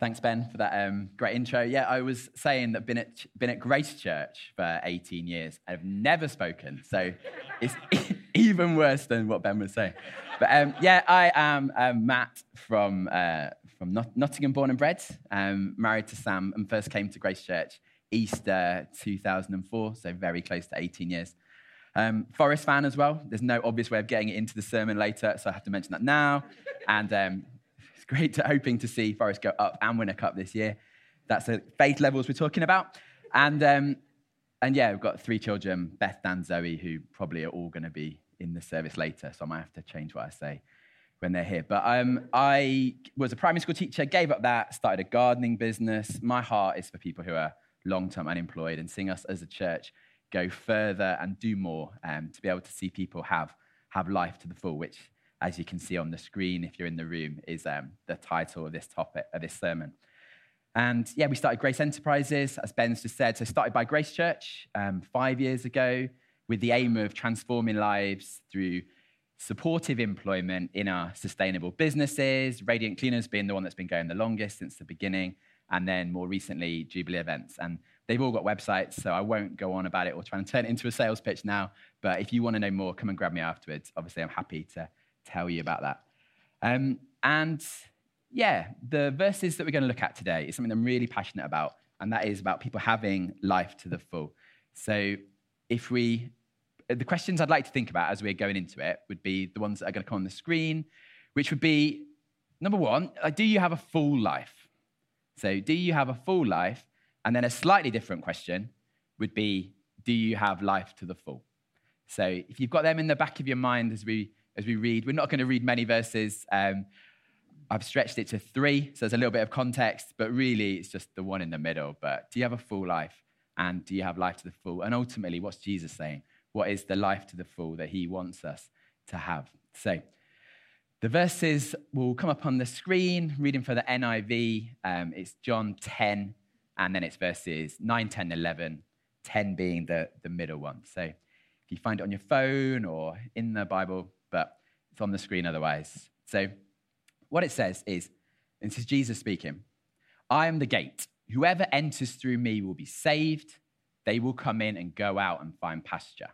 Thanks, Ben, for that um, great intro. Yeah, I was saying that been at been at Grace Church for 18 years. I've never spoken, so it's even worse than what Ben was saying. But um, yeah, I am um, Matt from uh, from Not- Nottingham, born and bred. Um, married to Sam, and first came to Grace Church Easter 2004, so very close to 18 years. Um, Forest fan as well. There's no obvious way of getting it into the sermon later, so I have to mention that now. And um, great to hoping to see Forest go up and win a cup this year. That's the faith levels we're talking about. And, um, and yeah, we've got three children, Beth, Dan, Zoe, who probably are all going to be in the service later. So I might have to change what I say when they're here. But um, I was a primary school teacher, gave up that, started a gardening business. My heart is for people who are long term unemployed and seeing us as a church go further and do more um, to be able to see people have, have life to the full, which as you can see on the screen if you're in the room, is um, the title of this topic, of this sermon. And yeah, we started Grace Enterprises, as Ben's just said. So started by Grace Church um, five years ago with the aim of transforming lives through supportive employment in our sustainable businesses, Radiant Cleaners being the one that's been going the longest since the beginning, and then more recently, Jubilee Events. And they've all got websites, so I won't go on about it or try and turn it into a sales pitch now. But if you want to know more, come and grab me afterwards. Obviously, I'm happy to tell you about that. Um, and yeah, the verses that we're going to look at today is something I'm really passionate about, and that is about people having life to the full. So, if we, the questions I'd like to think about as we're going into it would be the ones that are going to come on the screen, which would be number one, uh, do you have a full life? So, do you have a full life? And then a slightly different question would be, do you have life to the full? So, if you've got them in the back of your mind as we as we read. We're not going to read many verses. Um, I've stretched it to three, so there's a little bit of context, but really it's just the one in the middle. But do you have a full life? And do you have life to the full? And ultimately, what's Jesus saying? What is the life to the full that he wants us to have? So, the verses will come up on the screen, reading for the NIV. Um, it's John 10, and then it's verses 9, 10, 11, 10 being the, the middle one. So, if you find it on your phone or in the Bible, but it's on the screen otherwise. So, what it says is this is Jesus speaking I am the gate. Whoever enters through me will be saved. They will come in and go out and find pasture.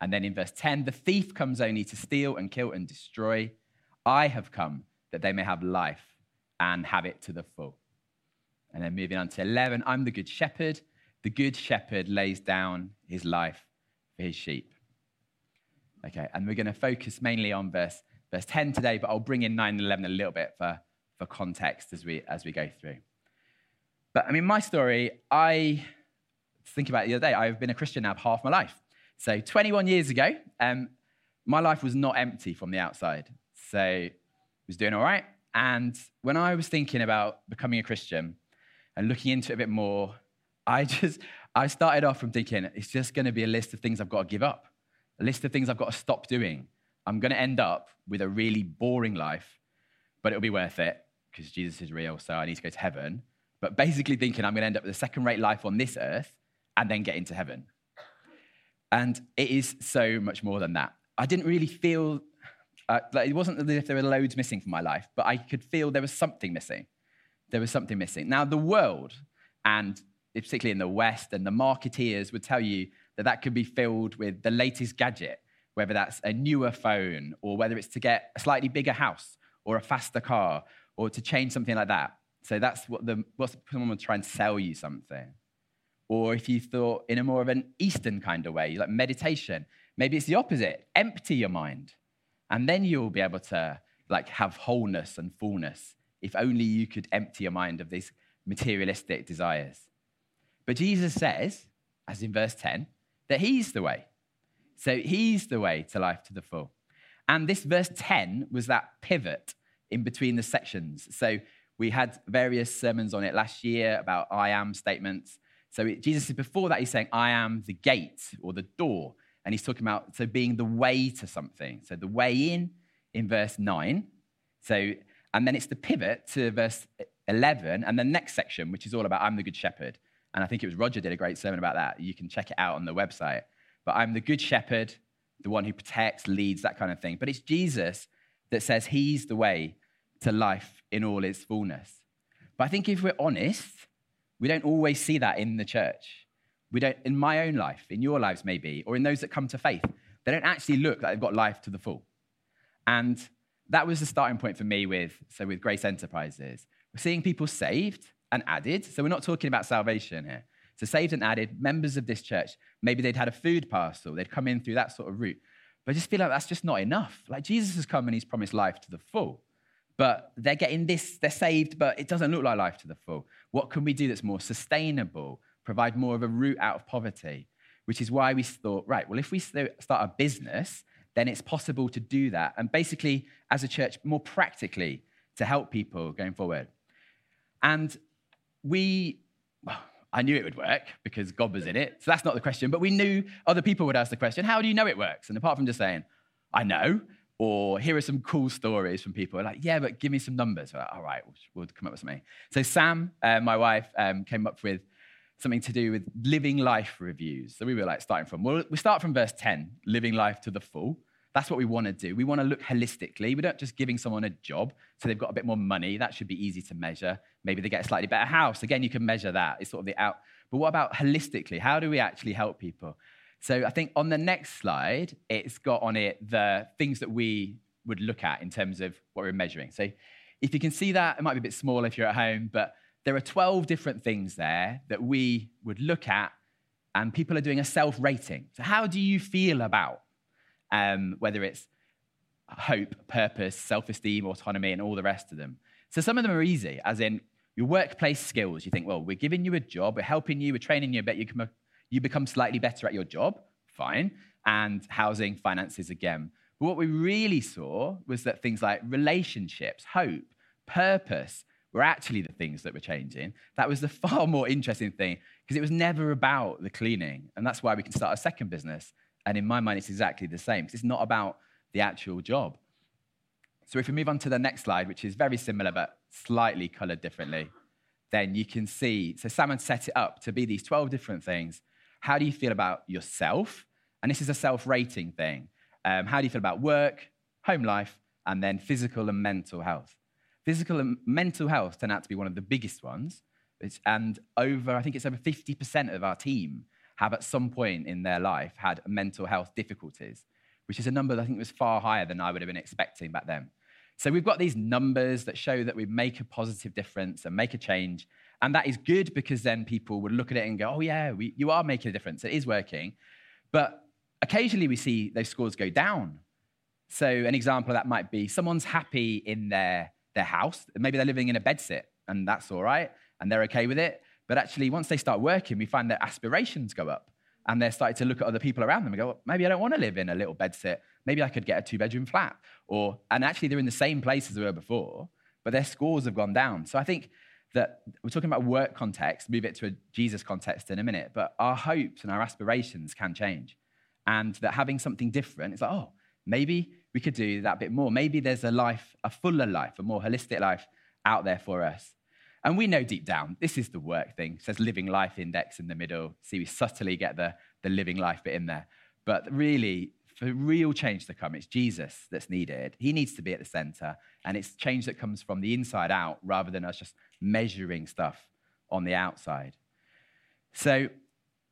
And then in verse 10, the thief comes only to steal and kill and destroy. I have come that they may have life and have it to the full. And then moving on to 11, I'm the good shepherd. The good shepherd lays down his life for his sheep. Okay, and we're going to focus mainly on verse, verse 10 today, but I'll bring in 9 and 11 a little bit for, for context as we, as we go through. But I mean, my story, I think about it the other day, I've been a Christian now half my life. So 21 years ago, um, my life was not empty from the outside. So I was doing all right. And when I was thinking about becoming a Christian and looking into it a bit more, I just, I started off from thinking it's just going to be a list of things I've got to give up a list of things I've got to stop doing. I'm going to end up with a really boring life, but it'll be worth it because Jesus is real, so I need to go to heaven. But basically, thinking I'm going to end up with a second rate life on this earth and then get into heaven. And it is so much more than that. I didn't really feel uh, like it wasn't as if there were loads missing from my life, but I could feel there was something missing. There was something missing. Now, the world, and particularly in the West, and the marketeers would tell you that that could be filled with the latest gadget, whether that's a newer phone or whether it's to get a slightly bigger house or a faster car or to change something like that. So that's what the what someone would try and sell you something. Or if you thought in a more of an Eastern kind of way, like meditation, maybe it's the opposite. Empty your mind. And then you'll be able to like have wholeness and fullness if only you could empty your mind of these materialistic desires. But Jesus says, as in verse 10, that he's the way. So he's the way to life to the full. And this verse 10 was that pivot in between the sections. So we had various sermons on it last year about I am statements. So Jesus is before that, he's saying, I am the gate or the door. And he's talking about so being the way to something. So the way in in verse 9. So, and then it's the pivot to verse 11 and the next section, which is all about I'm the good shepherd. And I think it was Roger did a great sermon about that. You can check it out on the website. But I'm the good shepherd, the one who protects, leads, that kind of thing. But it's Jesus that says he's the way to life in all its fullness. But I think if we're honest, we don't always see that in the church. We don't, in my own life, in your lives maybe, or in those that come to faith, they don't actually look like they've got life to the full. And that was the starting point for me with, so with Grace Enterprises. We're seeing people saved and added. So we're not talking about salvation here. So saved and added, members of this church, maybe they'd had a food parcel, they'd come in through that sort of route. But I just feel like that's just not enough. Like Jesus has come and he's promised life to the full. But they're getting this, they're saved, but it doesn't look like life to the full. What can we do that's more sustainable, provide more of a route out of poverty? Which is why we thought, right, well, if we start a business, then it's possible to do that. And basically, as a church, more practically to help people going forward. And we, I knew it would work because God was in it. So that's not the question. But we knew other people would ask the question, how do you know it works? And apart from just saying, I know, or here are some cool stories from people, like, yeah, but give me some numbers. Like, All right, we'll, we'll, come up with something. So Sam, uh, my wife, um, came up with something to do with living life reviews. So we were like starting from, well, we start from verse 10, living life to the full. That's what we want to do. We want to look holistically. We're not just giving someone a job so they've got a bit more money. That should be easy to measure. Maybe they get a slightly better house. Again, you can measure that. It's sort of the out. But what about holistically? How do we actually help people? So I think on the next slide, it's got on it the things that we would look at in terms of what we're measuring. So if you can see that, it might be a bit small if you're at home, but there are 12 different things there that we would look at, and people are doing a self rating. So, how do you feel about um, whether it's hope, purpose, self esteem, autonomy, and all the rest of them. So some of them are easy, as in your workplace skills. You think, well, we're giving you a job, we're helping you, we're training you, but you, can, you become slightly better at your job. Fine. And housing, finances again. But what we really saw was that things like relationships, hope, purpose were actually the things that were changing. That was the far more interesting thing because it was never about the cleaning. And that's why we can start a second business and in my mind, it's exactly the same it's not about the actual job. So if we move on to the next slide, which is very similar but slightly colored differently, then you can see. So Sam set it up to be these 12 different things. How do you feel about yourself? And this is a self rating thing. Um, how do you feel about work, home life, and then physical and mental health? Physical and mental health turn out to be one of the biggest ones. And over, I think it's over 50% of our team have at some point in their life had mental health difficulties, which is a number that I think was far higher than I would have been expecting back then. So we've got these numbers that show that we make a positive difference and make a change. And that is good because then people would look at it and go, oh, yeah, we, you are making a difference. It is working. But occasionally we see those scores go down. So an example of that might be someone's happy in their, their house. Maybe they're living in a bedsit and that's all right and they're okay with it. But actually, once they start working, we find their aspirations go up. And they're starting to look at other people around them and go, well, maybe I don't want to live in a little bedsit. Maybe I could get a two bedroom flat. Or, and actually, they're in the same place as they were before, but their scores have gone down. So I think that we're talking about work context, move it to a Jesus context in a minute, but our hopes and our aspirations can change. And that having something different, it's like, oh, maybe we could do that bit more. Maybe there's a life, a fuller life, a more holistic life out there for us. And we know deep down, this is the work thing. It says living life index in the middle. See, we subtly get the, the living life bit in there. But really, for real change to come, it's Jesus that's needed. He needs to be at the center. And it's change that comes from the inside out rather than us just measuring stuff on the outside. So,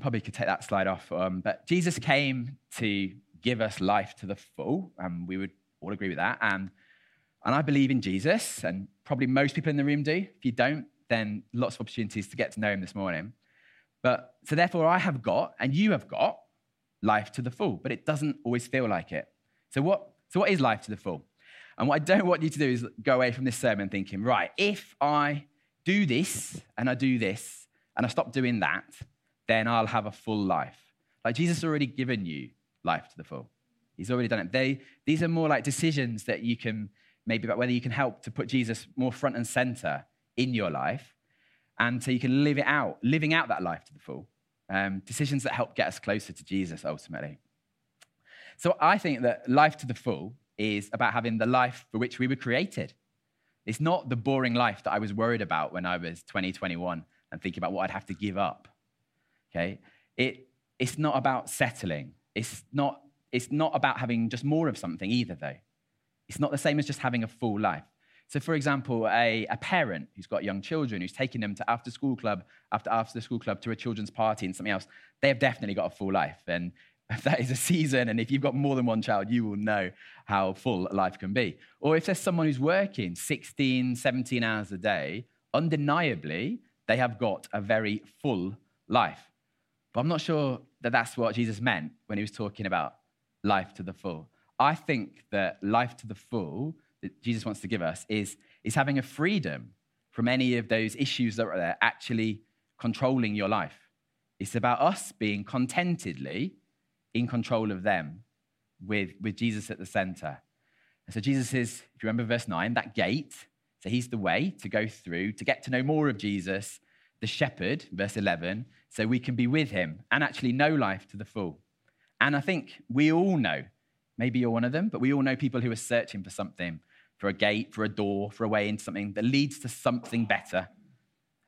probably could take that slide off. Um, but Jesus came to give us life to the full, and we would all agree with that. And and I believe in Jesus, and probably most people in the room do. If you don't, then lots of opportunities to get to know him this morning. But so therefore, I have got, and you have got, life to the full, but it doesn't always feel like it. So what, so what is life to the full? And what I don't want you to do is go away from this sermon thinking, right, if I do this and I do this and I stop doing that, then I'll have a full life. Like Jesus already given you life to the full. He's already done it. They, these are more like decisions that you can maybe about whether you can help to put Jesus more front and center in your life and so you can live it out, living out that life to the full. Um, decisions that help get us closer to Jesus ultimately. So I think that life to the full is about having the life for which we were created. It's not the boring life that I was worried about when I was 20, 21 and thinking about what I'd have to give up. Okay? It, it's not about settling. It's not, it's not about having just more of something either, though. It's not the same as just having a full life. So, for example, a, a parent who's got young children, who's taking them to after school club, after after school club to a children's party and something else, they have definitely got a full life. And if that is a season, and if you've got more than one child, you will know how full life can be. Or if there's someone who's working 16, 17 hours a day, undeniably, they have got a very full life. But I'm not sure that that's what Jesus meant when he was talking about life to the full. I think that life to the full that Jesus wants to give us is, is having a freedom from any of those issues that are there actually controlling your life. It's about us being contentedly in control of them with, with Jesus at the center. And so Jesus is, if you remember verse 9, that gate. So he's the way to go through, to get to know more of Jesus, the shepherd, verse 11, so we can be with him and actually know life to the full. And I think we all know Maybe you're one of them, but we all know people who are searching for something, for a gate, for a door, for a way into something that leads to something better.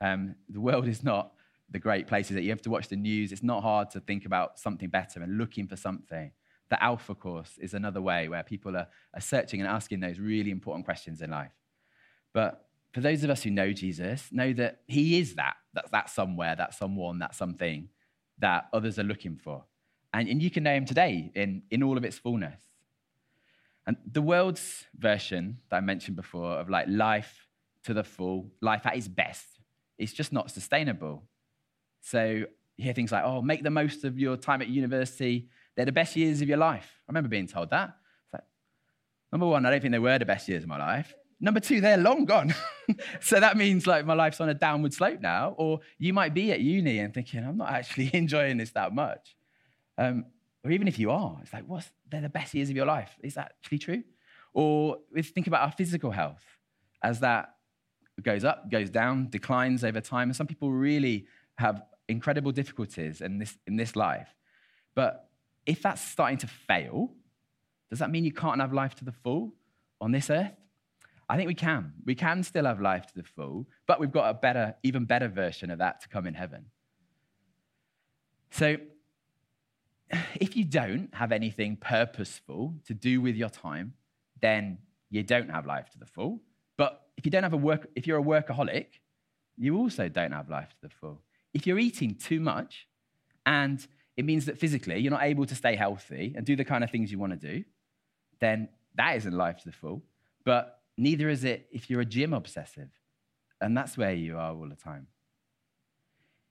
Um, the world is not the great places that you have to watch the news. It's not hard to think about something better and looking for something. The Alpha Course is another way where people are, are searching and asking those really important questions in life. But for those of us who know Jesus, know that He is that. That's that somewhere, that someone, that something that others are looking for. And, and you can know him today in, in all of its fullness. And the world's version that I mentioned before of like life to the full, life at its best, it's just not sustainable. So you hear things like, oh, make the most of your time at university. They're the best years of your life. I remember being told that. Like, number one, I don't think they were the best years of my life. Number two, they're long gone. so that means like my life's on a downward slope now. Or you might be at uni and thinking, I'm not actually enjoying this that much. Um, or even if you are, it's like, what's, they're the best years of your life. Is that actually true? Or we think about our physical health as that goes up, goes down, declines over time. And some people really have incredible difficulties in this, in this life. But if that's starting to fail, does that mean you can't have life to the full on this earth? I think we can. We can still have life to the full, but we've got a better, even better version of that to come in heaven. So if you don't have anything purposeful to do with your time, then you don't have life to the full. But if you don't have a work, if you're a workaholic, you also don't have life to the full. If you're eating too much and it means that physically you're not able to stay healthy and do the kind of things you want to do, then that isn't life to the full. But neither is it if you're a gym obsessive. And that's where you are all the time.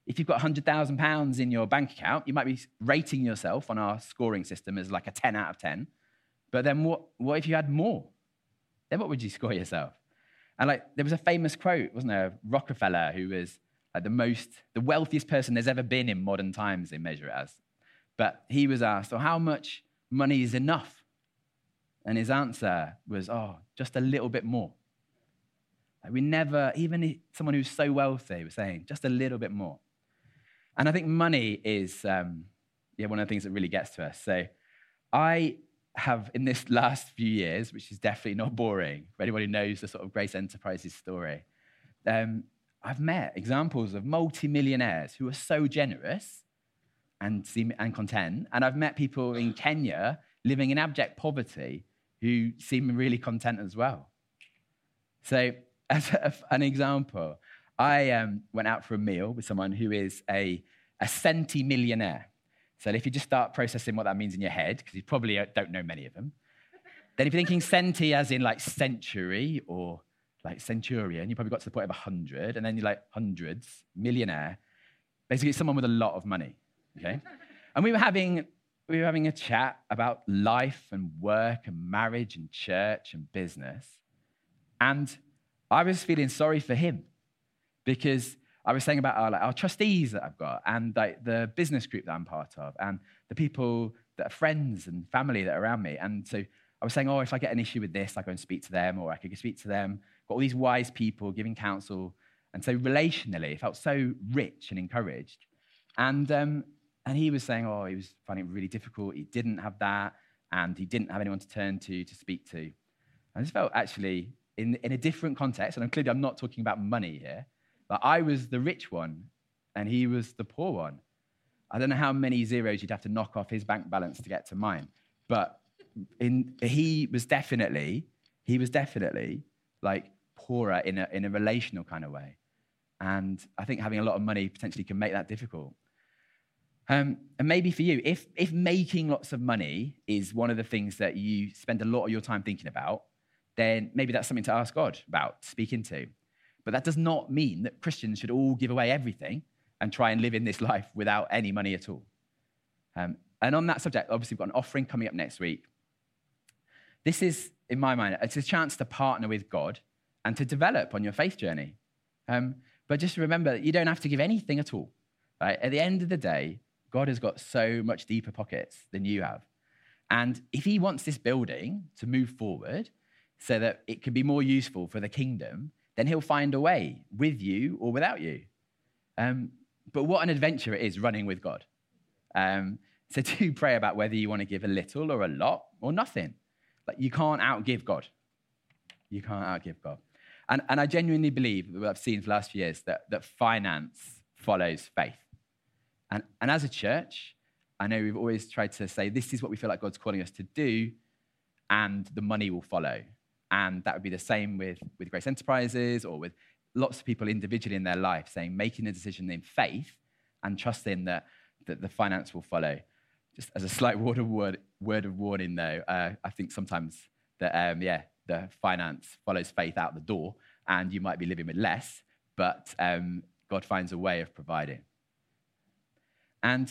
If you've got £100,000 in your bank account, you might be rating yourself on our scoring system as like a 10 out of 10. But then what, what if you had more? Then what would you score yourself? And like there was a famous quote, wasn't there? Rockefeller, who was like the most, the wealthiest person there's ever been in modern times, they measure it as. But he was asked, so how much money is enough? And his answer was, oh, just a little bit more. Like we never, even someone who's so wealthy was saying, just a little bit more. And I think money is um, yeah, one of the things that really gets to us. So I have, in this last few years, which is definitely not boring for anyone who knows the sort of Grace Enterprises story, um, I've met examples of multimillionaires who are so generous and, seem, and content. And I've met people in Kenya living in abject poverty who seem really content as well. So, as a, an example, I um, went out for a meal with someone who is a, a. So if you just start processing what that means in your head, because you probably uh, don't know many of them, then if you're thinking centi as in like century or like centurion, you probably got to the point of 100, and then you're like hundreds, millionaire. Basically, someone with a lot of money, okay? and we were having we were having a chat about life and work and marriage and church and business. And I was feeling sorry for him because I was saying about our, like, our trustees that I've got and like, the business group that I'm part of and the people that are friends and family that are around me. And so I was saying, oh, if I get an issue with this, I go and speak to them or I could speak to them. Got all these wise people giving counsel. And so relationally, it felt so rich and encouraged. And, um, and he was saying, oh, he was finding it really difficult. He didn't have that and he didn't have anyone to turn to to speak to. I just felt actually in, in a different context, and I'm clearly I'm not talking about money here, but I was the rich one and he was the poor one. I don't know how many zeros you'd have to knock off his bank balance to get to mine, but in, he was definitely, he was definitely like poorer in a, in a relational kind of way. And I think having a lot of money potentially can make that difficult. Um, and maybe for you, if, if making lots of money is one of the things that you spend a lot of your time thinking about, then maybe that's something to ask God about, speak into. But that does not mean that Christians should all give away everything and try and live in this life without any money at all. Um, and on that subject, obviously, we've got an offering coming up next week. This is, in my mind, it's a chance to partner with God and to develop on your faith journey. Um, but just remember, you don't have to give anything at all. Right? At the end of the day, God has got so much deeper pockets than you have. And if He wants this building to move forward so that it can be more useful for the kingdom, then He'll find a way with you or without you. Um, but what an adventure it is running with God. Um, so do pray about whether you want to give a little or a lot or nothing. Like you can't outgive God. You can't outgive God. And, and I genuinely believe, that what I've seen for the last few years, that, that finance follows faith. And, and as a church, I know we've always tried to say, this is what we feel like God's calling us to do, and the money will follow. And that would be the same with, with Grace Enterprises or with lots of people individually in their life, saying, making a decision in faith and trusting that, that the finance will follow. Just as a slight word of, word, word of warning, though, uh, I think sometimes that, um, yeah, the finance follows faith out the door, and you might be living with less, but um, God finds a way of providing. And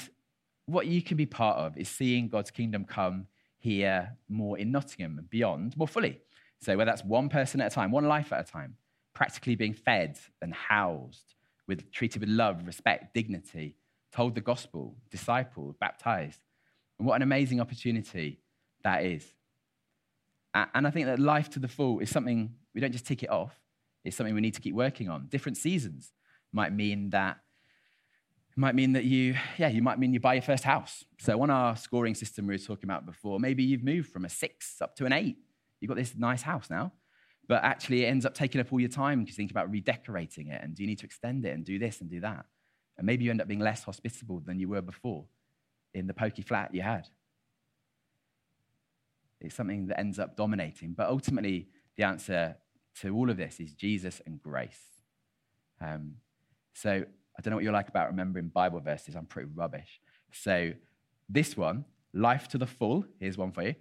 what you can be part of is seeing God's kingdom come here more in Nottingham and beyond more fully. So, whether that's one person at a time, one life at a time, practically being fed and housed, with, treated with love, respect, dignity, told the gospel, discipled, baptized. And what an amazing opportunity that is. And I think that life to the full is something we don't just tick it off, it's something we need to keep working on. Different seasons might mean that might mean that you, yeah, you might mean you buy your first house. So on our scoring system we were talking about before, maybe you've moved from a six up to an eight. You've got this nice house now, but actually it ends up taking up all your time because you think about redecorating it and do you need to extend it and do this and do that. And maybe you end up being less hospitable than you were before in the pokey flat you had. It's something that ends up dominating. But ultimately, the answer to all of this is Jesus and grace. Um, so I don't know what you're like about remembering Bible verses. I'm pretty rubbish. So this one, life to the full, here's one for you.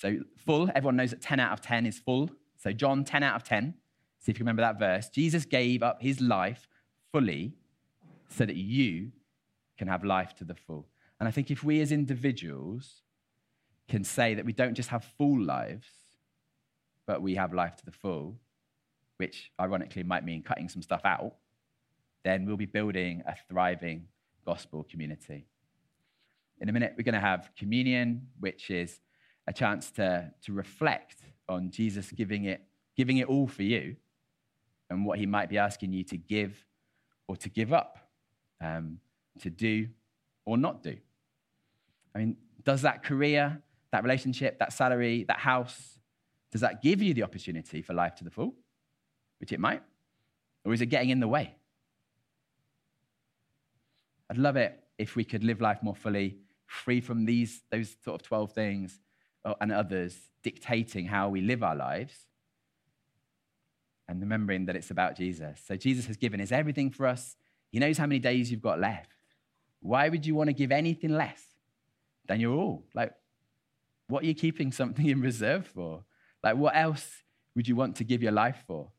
So full, everyone knows that 10 out of 10 is full. So John, 10 out of 10. See if you remember that verse. Jesus gave up his life fully so that you can have life to the full. And I think if we as individuals can say that we don't just have full lives, but we have life to the full, which ironically might mean cutting some stuff out, then we'll be building a thriving gospel community. In a minute, we're going to have communion, which is a chance to, to reflect on Jesus giving it, giving it all for you and what he might be asking you to give or to give up, um, to do or not do. I mean, does that career, that relationship, that salary, that house, does that give you the opportunity for life to the full? Which it might. Or is it getting in the way? I'd love it if we could live life more fully, free from these, those sort of 12 things and others dictating how we live our lives, and remembering that it's about Jesus. So Jesus has given us everything for us. He knows how many days you've got left. Why would you want to give anything less than your all? Like, what are you keeping something in reserve for? Like, what else would you want to give your life for?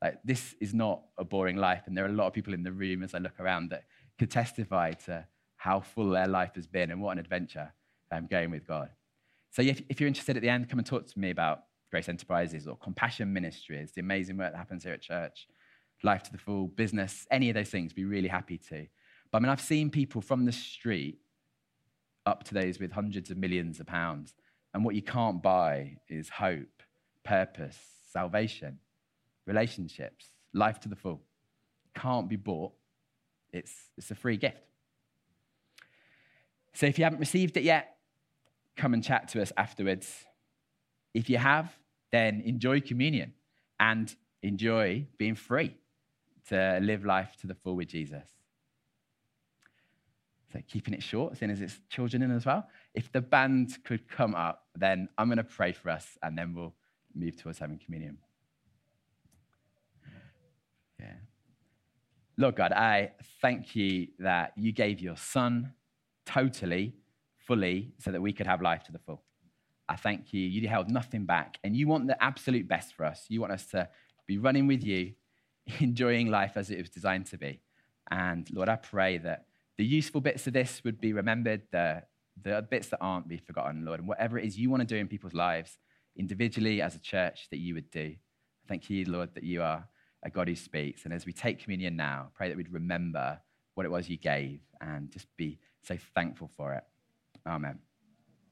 Like, this is not a boring life. And there are a lot of people in the room as I look around that could testify to how full their life has been and what an adventure um, going with God. So if, if you're interested at the end, come and talk to me about Grace Enterprises or Compassion Ministries, the amazing work that happens here at church, Life to the Full, business, any of those things, be really happy to. But I mean, I've seen people from the street up to those with hundreds of millions of pounds. And what you can't buy is hope, purpose, salvation, relationships, life to the full. Can't be bought it's, it's a free gift. So if you haven't received it yet, come and chat to us afterwards. If you have, then enjoy communion and enjoy being free to live life to the full with Jesus. So keeping it short, seeing as it's children in as well. If the band could come up, then I'm going to pray for us and then we'll move towards having communion. Yeah. Lord God, I thank you that you gave your son totally, fully, so that we could have life to the full. I thank you. You held nothing back, and you want the absolute best for us. You want us to be running with you, enjoying life as it was designed to be. And Lord, I pray that the useful bits of this would be remembered, the, the bits that aren't be forgotten, Lord. And whatever it is you want to do in people's lives, individually, as a church, that you would do. Thank you, Lord, that you are a God who speaks. And as we take communion now, pray that we'd remember what it was you gave and just be so thankful for it. Amen.